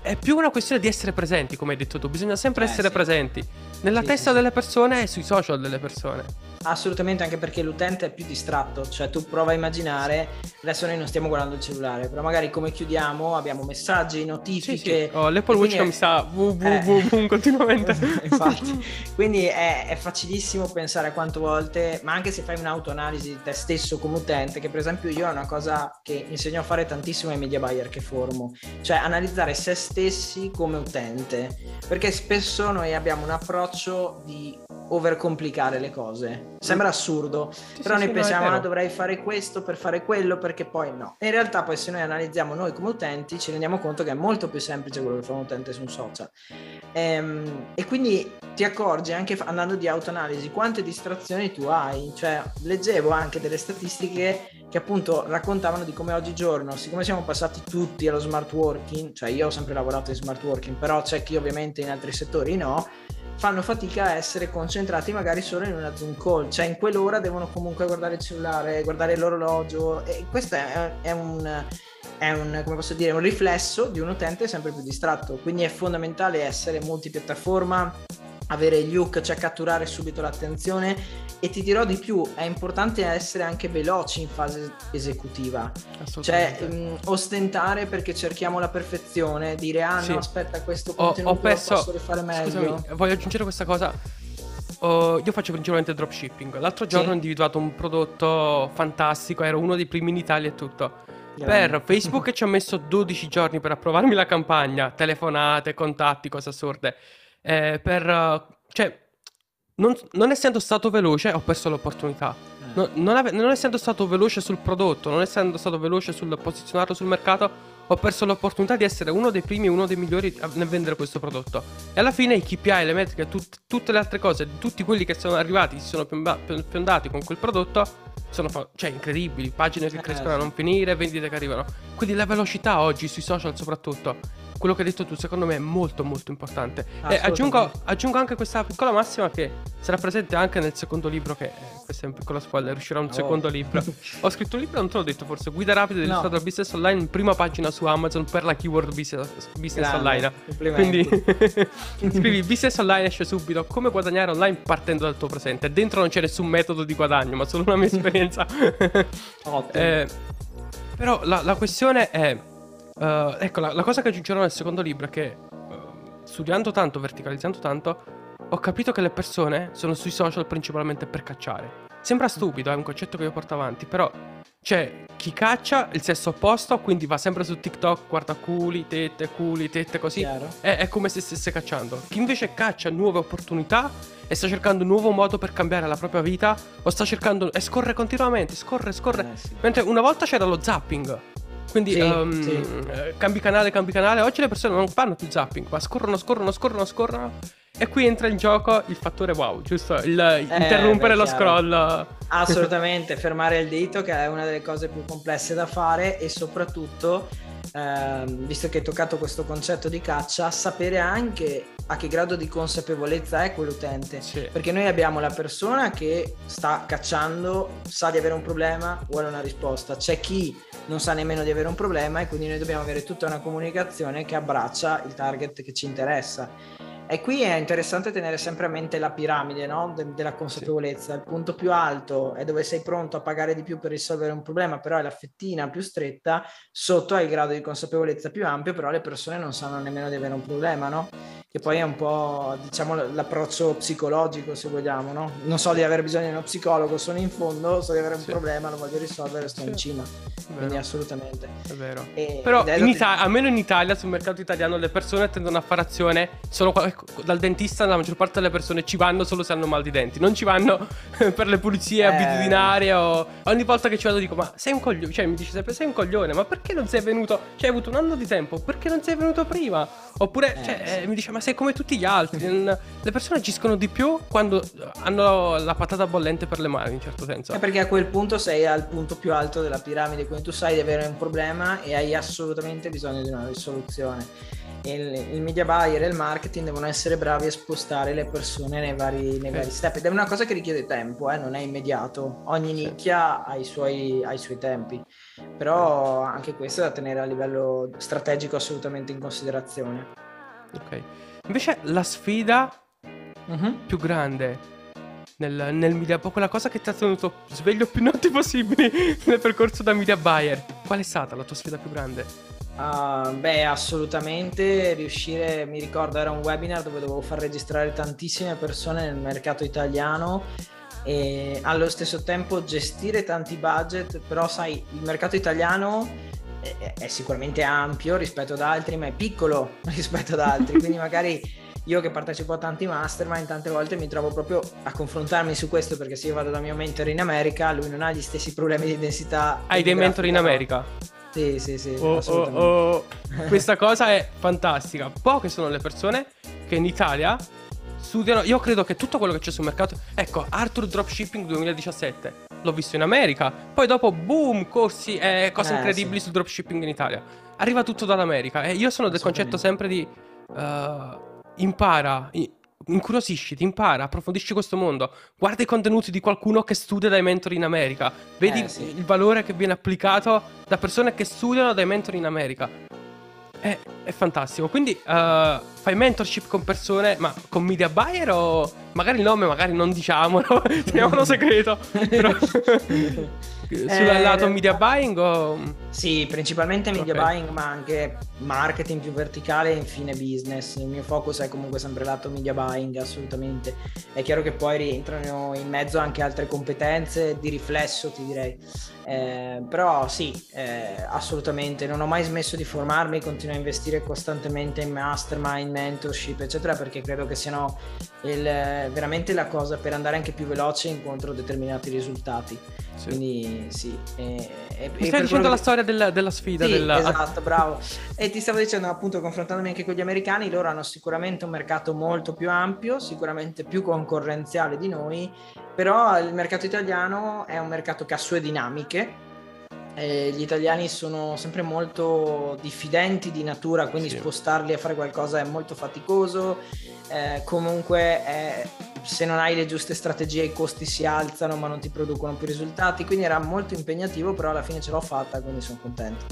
è più una questione di essere presenti, come hai detto tu, bisogna sempre eh, essere sì. presenti nella sì, testa delle persone e sui social delle persone. Assolutamente, anche perché l'utente è più distratto, cioè tu prova a immaginare, adesso noi non stiamo guardando il cellulare, però magari come chiudiamo abbiamo messaggi, notifiche. Sì, sì. Oh, L'Apple Watch è... mi sta www eh... continuamente. Infatti, quindi è, è, facilissimo pensare a quante volte, ma anche se fai un'autoanalisi di te stesso come utente, che per esempio io è una cosa che insegno a fare tantissimo ai media buyer che formo, cioè analizzare se stessi come utente, perché spesso noi abbiamo un approccio di overcomplicare le cose. Sembra assurdo, sì, però sì, noi sì, pensiamo, no, ah, dovrei fare questo per fare quello, perché poi no. in realtà poi se noi analizziamo noi come utenti ci rendiamo conto che è molto più semplice quello che fa un utente su un social. Ehm, e quindi ti accorgi anche andando di autoanalisi quante distrazioni tu hai. Cioè, leggevo anche delle statistiche che appunto raccontavano di come oggigiorno, siccome siamo passati tutti allo smart working, cioè io ho sempre lavorato in smart working, però c'è chi ovviamente in altri settori no, fanno fatica a essere concentrati magari solo in una Zoom call, cioè in quell'ora devono comunque guardare il cellulare, guardare l'orologio e questo è, è un è un, come posso dire, un riflesso di un utente sempre più distratto, quindi è fondamentale essere multipiattaforma, avere gli hook, cioè catturare subito l'attenzione e ti dirò di più, è importante essere anche veloci in fase esecutiva, cioè mh, mm, ostentare perché cerchiamo la perfezione, dire ah sì. no aspetta questo contenuto ho, ho perso... posso rifare meglio. Scusami, voglio aggiungere questa cosa, uh, io faccio principalmente dropshipping, l'altro giorno sì. ho individuato un prodotto fantastico, ero uno dei primi in Italia e tutto. Per Facebook ci ho messo 12 giorni per approvarmi la campagna, telefonate, contatti, cose assurde eh, per... cioè, non, non, essendo stato veloce ho perso l'opportunità. Eh. No, non, ave- non, essendo stato veloce sul prodotto, non essendo stato veloce sul posizionarlo sul mercato, ho perso l'opportunità di essere uno dei primi e uno dei migliori nel vendere questo prodotto. E alla fine i KPI, le metriche, tut- tutte le altre cose, tutti quelli che sono arrivati, si sono piomba- fiondati con quel prodotto, sono fa- cioè, incredibili. Pagine che eh, crescono a non finire, vendite che arrivano. Quindi la velocità oggi sui social soprattutto quello che hai detto tu secondo me è molto molto importante. E aggiungo, aggiungo, anche questa piccola massima che sarà presente anche nel secondo libro che, eh, questo è un piccolo spoiler, uscirà un oh. secondo libro. Ho scritto un libro, non te l'ho detto forse, Guida rapida illustrata no. al business online, in prima pagina su Amazon per la keyword business, business online. Quindi scrivi business online esce subito, come guadagnare online partendo dal tuo presente. Dentro non c'è nessun metodo di guadagno, ma solo una mia esperienza. Ottimo. eh, però la, la questione è Uh, ecco, la, la, cosa che aggiungerò nel secondo libro è che uh, studiando tanto, verticalizzando tanto, ho capito che le persone sono sui social principalmente per cacciare. Sembra stupido, è un concetto che io porto avanti, però c'è chi caccia il sesso opposto, quindi va sempre su TikTok, guarda culi, tette, culi, tette, così. È, è, come se stesse cacciando. Chi invece caccia nuove opportunità e sta cercando un nuovo modo per cambiare la propria vita, o sta cercando. e scorre continuamente, scorre, scorre. Eh, sì. Mentre una volta c'era lo zapping. Quindi sì, um, sì. cambi canale, cambi canale. Oggi le persone non fanno più zapping, ma scorrono, scorrono, scorrono, scorrono. E qui entra in gioco il fattore wow, giusto? Il, eh, interrompere beh, lo scroll. Assolutamente, fermare il dito che è una delle cose più complesse da fare e soprattutto, ehm, visto che hai toccato questo concetto di caccia, sapere anche a che grado di consapevolezza è quell'utente. Sì. Perché noi abbiamo la persona che sta cacciando, sa di avere un problema, vuole una risposta. C'è chi non sa nemmeno di avere un problema e quindi noi dobbiamo avere tutta una comunicazione che abbraccia il target che ci interessa. E qui è interessante tenere sempre a mente la piramide no? De- della consapevolezza. Il punto più alto è dove sei pronto a pagare di più per risolvere un problema, però è la fettina più stretta, sotto hai il grado di consapevolezza più ampio, però le persone non sanno nemmeno di avere un problema, no? Che poi è un po', diciamo, l'approccio psicologico, se vogliamo, no? Non so di aver bisogno di uno psicologo, sono in fondo, so di avere un sì. problema, lo voglio risolvere, sto sì. in cima. Quindi assolutamente. È vero. E, però in Ita- almeno in Italia, sul mercato italiano, le persone tendono a fare azione solo qualche dal dentista la maggior parte delle persone ci vanno solo se hanno mal di denti, non ci vanno per le pulizie eh. abitudinarie o ogni volta che ci vado dico "Ma sei un coglione", cioè mi dice sempre "Sei un coglione, ma perché non sei venuto? Cioè hai avuto un anno di tempo, perché non sei venuto prima?" Oppure eh, cioè, sì. eh, mi dice "Ma sei come tutti gli altri". le persone agiscono di più quando hanno la patata bollente per le mani, in certo senso. È perché a quel punto sei al punto più alto della piramide, quindi tu sai di avere un problema e hai assolutamente bisogno di una risoluzione il, il, media buyer e il marketing devono essere bravi a spostare le persone nei vari, nei vari step ed è una cosa che richiede tempo, eh, non è immediato. Ogni nicchia ha i, suoi, ha i suoi tempi, però anche questo è da tenere a livello strategico assolutamente in considerazione. Ok. Invece la sfida uh-huh. più grande nel, nel media, quella cosa che ti ha tenuto sveglio più notti possibili nel percorso da media buyer, qual è stata la tua sfida più grande? Uh, beh, assolutamente riuscire, mi ricordo era un webinar dove dovevo far registrare tantissime persone nel mercato italiano e allo stesso tempo gestire tanti budget, però sai, il mercato italiano è, è sicuramente ampio rispetto ad altri, ma è piccolo rispetto ad altri, quindi magari io che partecipo a tanti mastermind tante volte mi trovo proprio a confrontarmi su questo perché se io vado dal mio mentore in America lui non ha gli stessi problemi di densità hai dei mentori in America? Sì, sì, sì. Oh, oh, oh. Questa cosa è fantastica. Poche sono le persone che in Italia studiano. Io credo che tutto quello che c'è sul mercato. Ecco, Arthur Dropshipping 2017. L'ho visto in America. Poi dopo, boom, corsi e eh, cose eh, incredibili sì. sul dropshipping in Italia. Arriva tutto dall'America. E io sono del concetto sempre di. Uh, impara, incuriosisci, ti impara, approfondisci questo mondo, guarda i contenuti di qualcuno che studia dai mentori in America, vedi eh, sì. il valore che viene applicato da persone che studiano dai mentori in America. È, è fantastico. Quindi uh, fai mentorship con persone, ma con media buyer o magari il nome, magari non diciamolo, teniamolo segreto. Però sul eh, lato media buying o... Sì, principalmente media okay. buying, ma anche marketing più verticale e infine business. Il mio focus è comunque sempre lato media buying, assolutamente. È chiaro che poi rientrano in mezzo anche altre competenze di riflesso, ti direi. Eh, però sì, eh, assolutamente. Non ho mai smesso di formarmi, continuo a investire costantemente in mastermind, mentorship, eccetera, perché credo che siano il, veramente la cosa per andare anche più veloce incontro determinati risultati. Sì. Quindi sì. E, e, Mi stai dicendo che... la storia della, della sfida. Sì, della... esatto, bravo. E ti stavo dicendo appunto, confrontandomi anche con gli americani, loro hanno sicuramente un mercato molto più ampio, sicuramente più concorrenziale di noi, però il mercato italiano è un mercato che ha sue dinamiche eh, gli italiani sono sempre molto diffidenti di natura, quindi sì. spostarli a fare qualcosa è molto faticoso. Eh, comunque, eh, se non hai le giuste strategie, i costi si alzano, ma non ti producono più risultati. Quindi era molto impegnativo, però alla fine ce l'ho fatta, quindi sono contento.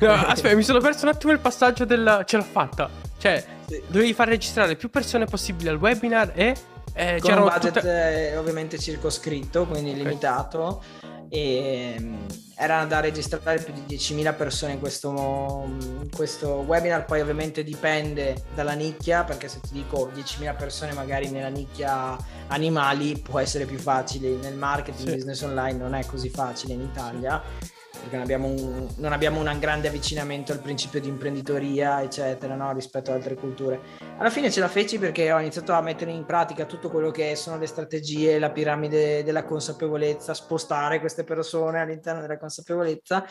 no, aspetta, mi sono perso un attimo il passaggio del ce l'ho fatta. Cioè, sì. dovevi far registrare più persone possibili al webinar e eh, Con un budget tutte... Eh, ovviamente circoscritto, quindi okay. limitato. E mm, era da registrare più di 10.000 persone in questo, questo, webinar. Poi, ovviamente, dipende dalla nicchia. Perché se ti dico 10.000 persone, magari nella nicchia animali, può essere più facile. Nel marketing, sì. business online, non è così facile in Italia. Sì perché non abbiamo, un, non abbiamo un grande avvicinamento al principio di imprenditoria, eccetera, no? rispetto ad altre culture. Alla fine ce la feci perché ho iniziato a mettere in pratica tutto quello che sono le strategie, la piramide della consapevolezza, spostare queste persone all'interno della consapevolezza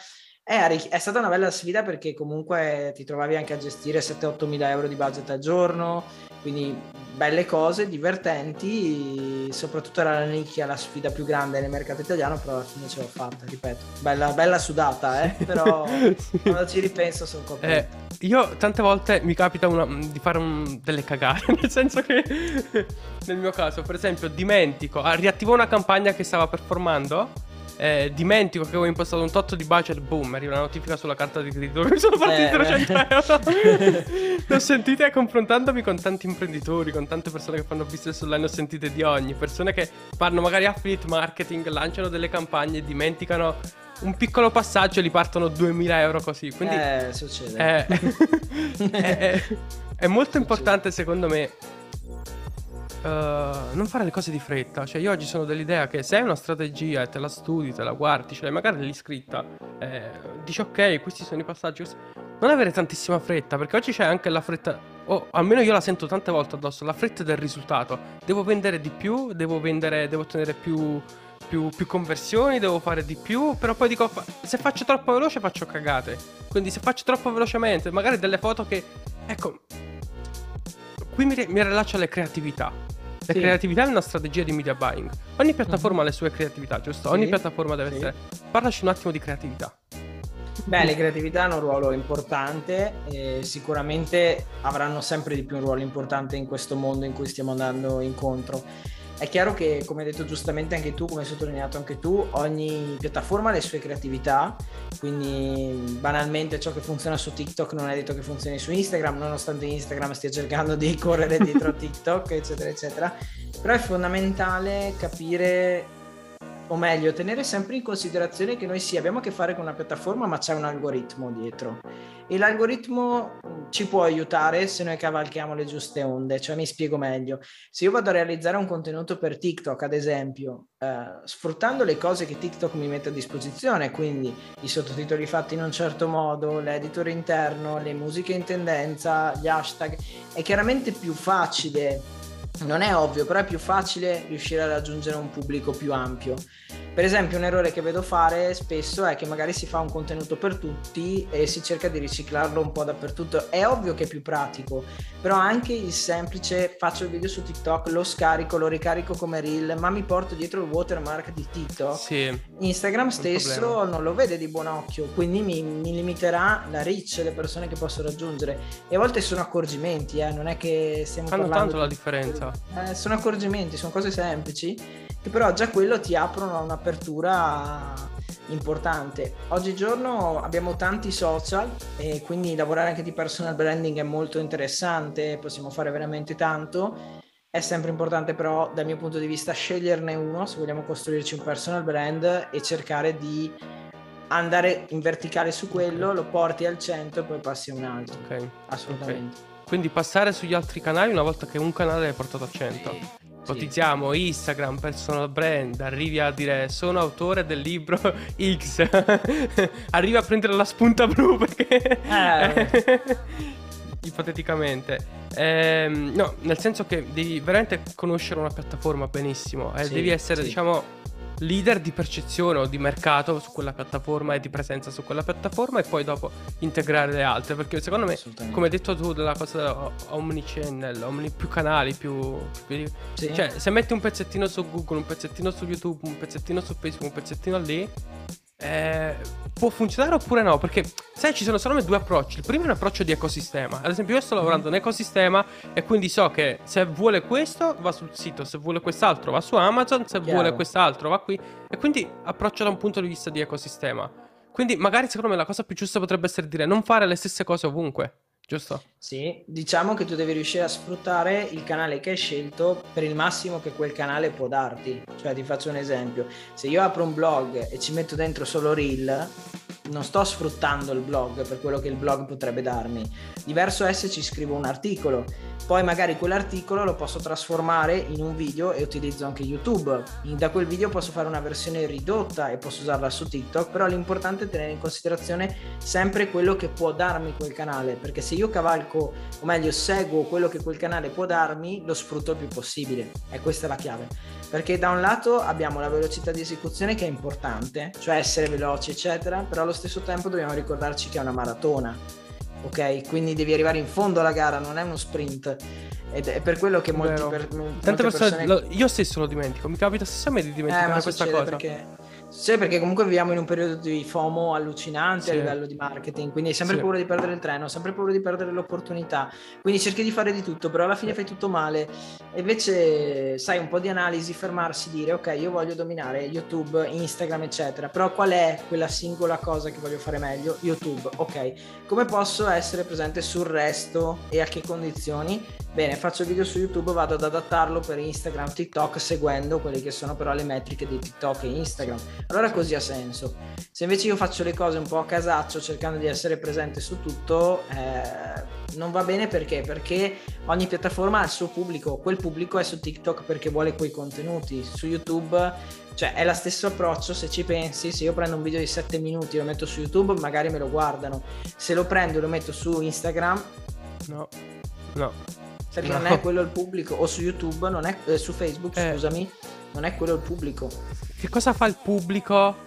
È, è, stata una bella sfida perché comunque ti trovavi anche a gestire 7-8 mila euro di budget al giorno, quindi belle cose, divertenti, soprattutto era la nicchia la sfida più grande nel mercato italiano, però alla fine ce l'ho fatta, ripeto. Bella, bella sudata, eh? però sì. quando ci ripenso sono contento. Eh, io tante volte mi capita una, di fare un, delle cagate, nel senso che nel mio caso, per esempio, dimentico, ah, riattivo una campagna che stava performando eh, dimentico che avevo impostato un tot di budget, boom, arriva una notifica sulla carta di credito mi sono fatti eh, 300 euro. ho sentite confrontandomi con tanti imprenditori, con tante persone che fanno business online, ho sentite di ogni, persone che fanno magari affiliate marketing, lanciano delle campagne, dimenticano un piccolo passaggio e li partono 2000 euro così. Quindi eh, succede. È, è, è, è molto importante secondo me Uh, non fare le cose di fretta. Cioè, io oggi sono dell'idea che se hai una strategia e te la studi, te la guardi, ce l'hai magari lì scritta, eh, dici ok, questi sono i passaggi. Non avere tantissima fretta, perché oggi c'è anche la fretta, o almeno io la sento tante volte addosso, la fretta del risultato. Devo vendere di più, devo vendere, devo ottenere più, più, più conversioni, devo fare di più, però poi dico, se faccio troppo veloce faccio cagate. Quindi se faccio troppo velocemente, magari delle foto che... Ecco, qui mi, mi rilaccio alle creatività. La sì. creatività è una strategia di media buying. Ogni piattaforma uh-huh. ha le sue creatività, giusto? Sì. Ogni piattaforma deve sì. essere. Parlaci un attimo di creatività. Beh, le creatività hanno un ruolo importante e sicuramente avranno sempre di più un ruolo importante in questo mondo in cui stiamo andando incontro. È chiaro che, come hai detto giustamente anche tu, come hai sottolineato anche tu, ogni piattaforma ha le sue creatività, quindi banalmente ciò che funziona su TikTok non è detto che funzioni su Instagram, nonostante Instagram stia cercando di correre dietro TikTok, eccetera, eccetera. Però è fondamentale capire o meglio, tenere sempre in considerazione che noi sì, abbiamo a che fare con una piattaforma, ma c'è un algoritmo dietro. E l'algoritmo ci può aiutare se noi cavalchiamo le giuste onde. Cioè, mi spiego meglio. Se io vado a realizzare un contenuto per TikTok, ad esempio, eh, sfruttando le cose che TikTok mi mette a disposizione, quindi i sottotitoli fatti in un certo modo, l'editor interno, le musiche in tendenza, gli hashtag, è chiaramente più facile non è ovvio, però è più facile riuscire a raggiungere un pubblico più ampio. Per esempio, un errore che vedo fare spesso è che magari si fa un contenuto per tutti e si cerca di riciclarlo un po' dappertutto. È ovvio che è più pratico, però anche il semplice faccio il video su TikTok, lo scarico, lo ricarico come reel, ma mi porto dietro il watermark di TikTok. Sì, Instagram stesso non lo vede di buon occhio, quindi mi, mi, limiterà la reach, le persone che posso raggiungere. E a volte sono accorgimenti, eh? non è che stiamo Fanno parlando... tanto la differenza. Eh, sono accorgimenti, sono cose semplici che però già quello ti aprono a un'apertura importante. Oggigiorno abbiamo tanti social e quindi lavorare anche di personal branding è molto interessante, possiamo fare veramente tanto. È sempre importante però dal mio punto di vista sceglierne uno se vogliamo costruirci un personal brand e cercare di andare in verticale su quello, lo porti al centro e poi passi a un altro. Ok. Assolutamente. Okay. Quindi passare sugli altri canali una volta che un canale è portato a 100. Sì ipotizziamo sì. Instagram, personal brand, arrivi a dire sono autore del libro X, arrivi a prendere la spunta blu perché... Eh. ipoteticamente. Ehm, no, nel senso che devi veramente conoscere una piattaforma benissimo eh, sì, devi essere, sì. diciamo leader di percezione o di mercato su quella piattaforma e di presenza su quella piattaforma e poi dopo integrare le altre perché secondo me come hai detto tu della cosa omnichannel omni, più canali più, più sì. cioè se metti un pezzettino su Google un pezzettino su YouTube un pezzettino su Facebook un pezzettino lì eh, può funzionare oppure no? Perché sai, ci sono solo due approcci. Il primo è un approccio di ecosistema. Ad esempio, io sto lavorando in ecosistema e quindi so che se vuole questo va sul sito, se vuole quest'altro va su Amazon, se Chiaro. vuole quest'altro va qui. E quindi approccio da un punto di vista di ecosistema. Quindi magari secondo me la cosa più giusta potrebbe essere dire non fare le stesse cose ovunque giusto? Sì, diciamo che tu devi riuscire a sfruttare il canale che hai scelto per il massimo che quel canale può darti. Cioè, ti faccio un esempio: se io apro un blog e ci metto dentro solo reel, non sto sfruttando il blog per quello che il blog potrebbe darmi. Diverso è se ci scrivo un articolo, poi magari quell'articolo lo posso trasformare in un video e utilizzo anche YouTube. Da quel video posso fare una versione ridotta e posso usarla su TikTok, però l'importante è tenere in considerazione sempre quello che può darmi quel canale, perché se io cavalco, o meglio seguo quello che quel canale può darmi, lo sfrutto il più possibile. E questa è la chiave. perché da un lato abbiamo la velocità di esecuzione che è importante, cioè essere veloci, eccetera, però allo stesso tempo dobbiamo ricordarci che è una maratona, ok? Quindi devi arrivare in fondo alla gara, non è uno sprint. Ed è per quello che molti per, Tante persone, persone... Lo, io stesso lo dimentico, mi capita stesso a me di dimenticare eh, questa cosa. Perché sì, perché comunque viviamo in un periodo di FOMO allucinante sì. a livello di marketing, quindi hai sempre sì. paura di perdere il treno, sempre paura di perdere l'opportunità, quindi cerchi di fare di tutto, però alla fine fai tutto male. E invece, sai, un po' di analisi, fermarsi, dire ok, io voglio dominare YouTube, Instagram, eccetera, però qual è quella singola cosa che voglio fare meglio? YouTube, ok. Come posso essere presente sul resto e a che condizioni? Bene, faccio video su YouTube, vado ad adattarlo per Instagram, TikTok, seguendo quelle che sono però le metriche di TikTok e Instagram allora così ha senso. Se invece io faccio le cose un po' a casaccio cercando di essere presente su tutto, eh, non va bene perché? Perché ogni piattaforma ha il suo pubblico, quel pubblico è su TikTok perché vuole quei contenuti, su YouTube cioè è lo stesso approccio se ci pensi, se io prendo un video di 7 minuti e lo metto su YouTube magari me lo guardano, se lo prendo e lo metto su Instagram no, no. Perché no. non è quello il pubblico, o su YouTube, non è, eh, su Facebook, eh. scusami, non è quello il pubblico. Che cosa fa il pubblico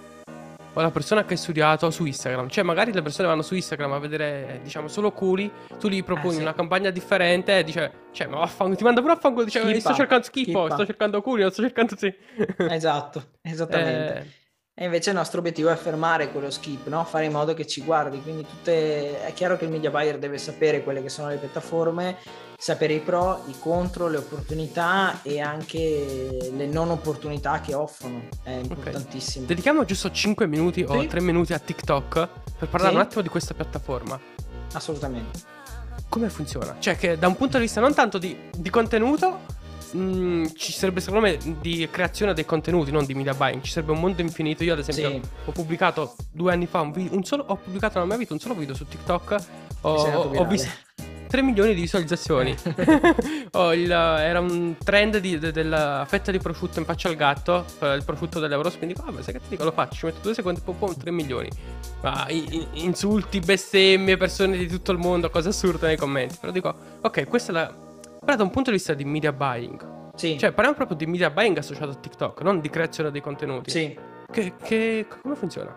o la persona che ha studiato su Instagram? Cioè, magari le persone vanno su Instagram a vedere, diciamo, solo culi, tu gli proponi eh, sì. una campagna differente e dice, cioè, ma vaffanculo, ti manda pure a fanculo, dice, sto cercando schifo, sto cercando culi, non sto cercando sì. esatto, esattamente. E invece il nostro obiettivo è fermare quello skip, no? fare in modo che ci guardi. Quindi tutte... è chiaro che il media buyer deve sapere quelle che sono le piattaforme sapere i pro, i contro, le opportunità e anche le non opportunità che offrono. È importantissimo. Okay. Dedichiamo giusto 5 minuti sì. o 3 minuti a TikTok per parlare sì. un attimo di questa piattaforma. Assolutamente. Come funziona? Cioè che da un punto di vista non tanto di, di contenuto, mh, mm, ci sarebbe secondo me di creazione dei contenuti, non di media buying. Ci sarebbe un mondo infinito. Io, ad esempio, sì. ho pubblicato due anni fa un, video, un solo, ho pubblicato nella mia vita un solo video su TikTok. Ho, ho, visto, 3 milioni di visualizzazioni. oh, il, era un trend di, de, della fetta di prosciutto in faccia al gatto, eh, il prosciutto dell'Eurospin. Dico, vabbè, sai che ti dico, lo faccio, ci metto due secondi, poi pom, 3 milioni. Ma in, insulti, bestemmie, persone di tutto il mondo, cose assurde nei commenti. Però dico, ok, questa è la... Però da un punto di vista di media buying. Sì. Cioè, parliamo proprio di media buying associato a TikTok, non di creazione dei contenuti. Sì. Che, che, come funziona?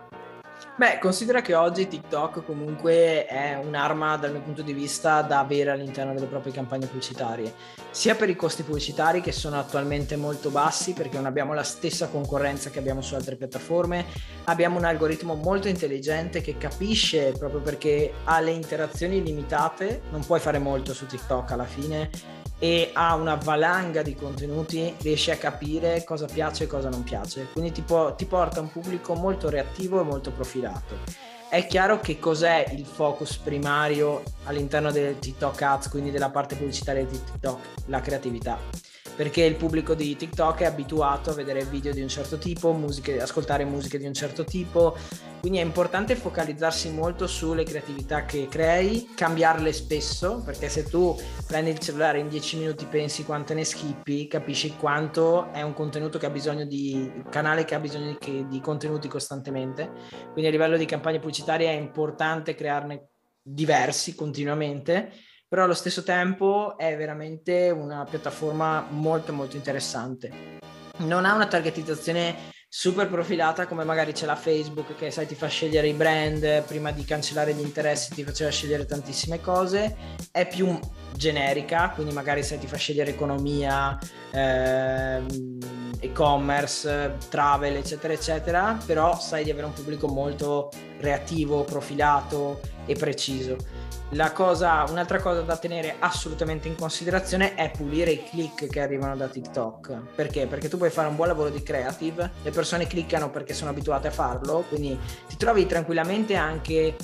Beh, considera che oggi TikTok comunque è un'arma dal mio punto di vista da avere all'interno delle proprie campagne pubblicitarie, sia per i costi pubblicitari che sono attualmente molto bassi perché non abbiamo la stessa concorrenza che abbiamo su altre piattaforme, abbiamo un algoritmo molto intelligente che capisce proprio perché ha le interazioni limitate, non puoi fare molto su TikTok alla fine e ha una valanga di contenuti, riesce a capire cosa piace e cosa non piace. Quindi ti, può, ti porta un pubblico molto reattivo e molto profilato. È chiaro che cos'è il focus primario all'interno del TikTok Ads, quindi della parte pubblicitaria di TikTok? La creatività perché il pubblico di TikTok è abituato a vedere video di un certo tipo, musiche, ascoltare musiche di un certo tipo, quindi è importante focalizzarsi molto sulle creatività che crei, cambiarle spesso, perché se tu prendi il cellulare in 10 minuti pensi quante ne schippi, capisci quanto è un contenuto che ha bisogno di, canale che ha bisogno di, di contenuti costantemente, quindi a livello di campagne pubblicitarie è importante crearne diversi continuamente però allo stesso tempo è veramente una piattaforma molto molto interessante. Non ha una targetizzazione super profilata come magari c'è la Facebook che sai ti fa scegliere i brand prima di cancellare gli interessi ti faceva scegliere tantissime cose. È più generica quindi magari sai ti fa scegliere economia ehm, e-commerce travel eccetera eccetera. Però sai di avere un pubblico molto reattivo profilato e preciso Cosa, un'altra cosa da tenere assolutamente in considerazione è pulire i click che arrivano da TikTok. Perché? Perché tu puoi fare un buon lavoro di creative, le persone cliccano perché sono abituate a farlo, quindi ti trovi tranquillamente anche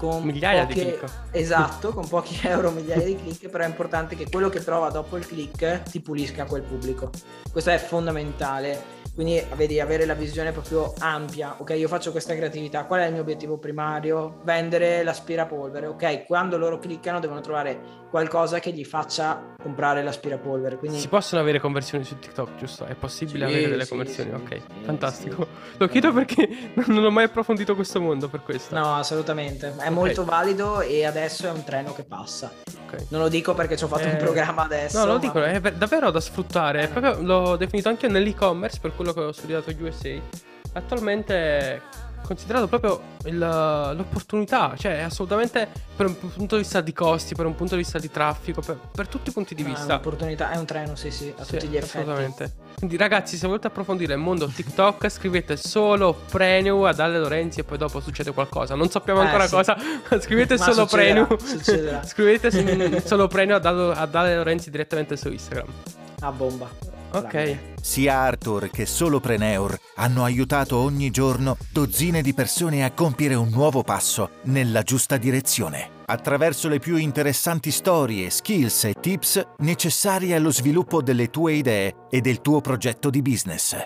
con migliaia poche, di click. Esatto, con pochi euro, migliaia di click, però è importante che quello che trova dopo il click ti pulisca quel pubblico. Questo è fondamentale quindi vedi, avere la visione proprio ampia. Ok, io faccio questa creatività. Qual è il mio obiettivo primario? Vendere l'aspirapolvere. Ok, quando loro cliccano devono trovare qualcosa che gli faccia comprare l'aspirapolvere. Quindi... Si possono avere conversioni su TikTok, giusto? È possibile sì, avere delle sì, conversioni? Sì, ok, fantastico. Lo chiedo perché non ho mai approfondito questo mondo per questo. No, assolutamente. È okay. molto valido e adesso è un treno che passa. Okay. Non lo dico perché ci ho fatto eh, un programma adesso. No, lo ma... dico, è davvero da sfruttare. Proprio, l'ho definito anche nell'e-commerce per quello che ho studiato USA. Attualmente considerato proprio il, l'opportunità, cioè assolutamente per un punto di vista di costi, per un punto di vista di traffico, per, per tutti i punti di vista. È un'opportunità, è un treno, sì, sì, a sì, tutti gli effetti. Assolutamente. Quindi ragazzi, se volete approfondire il mondo TikTok, scrivete solo Prenu ad Ale Lorenzi e poi dopo succede qualcosa. Non sappiamo eh, ancora sì. cosa. scrivete Ma solo Prenu. scrivete solo Prenu ad Ale Lorenzi direttamente su Instagram. A bomba. Ok. Sia Arthur che Solopreneur hanno aiutato ogni giorno dozzine di persone a compiere un nuovo passo nella giusta direzione, attraverso le più interessanti storie, skills e tips necessarie allo sviluppo delle tue idee e del tuo progetto di business.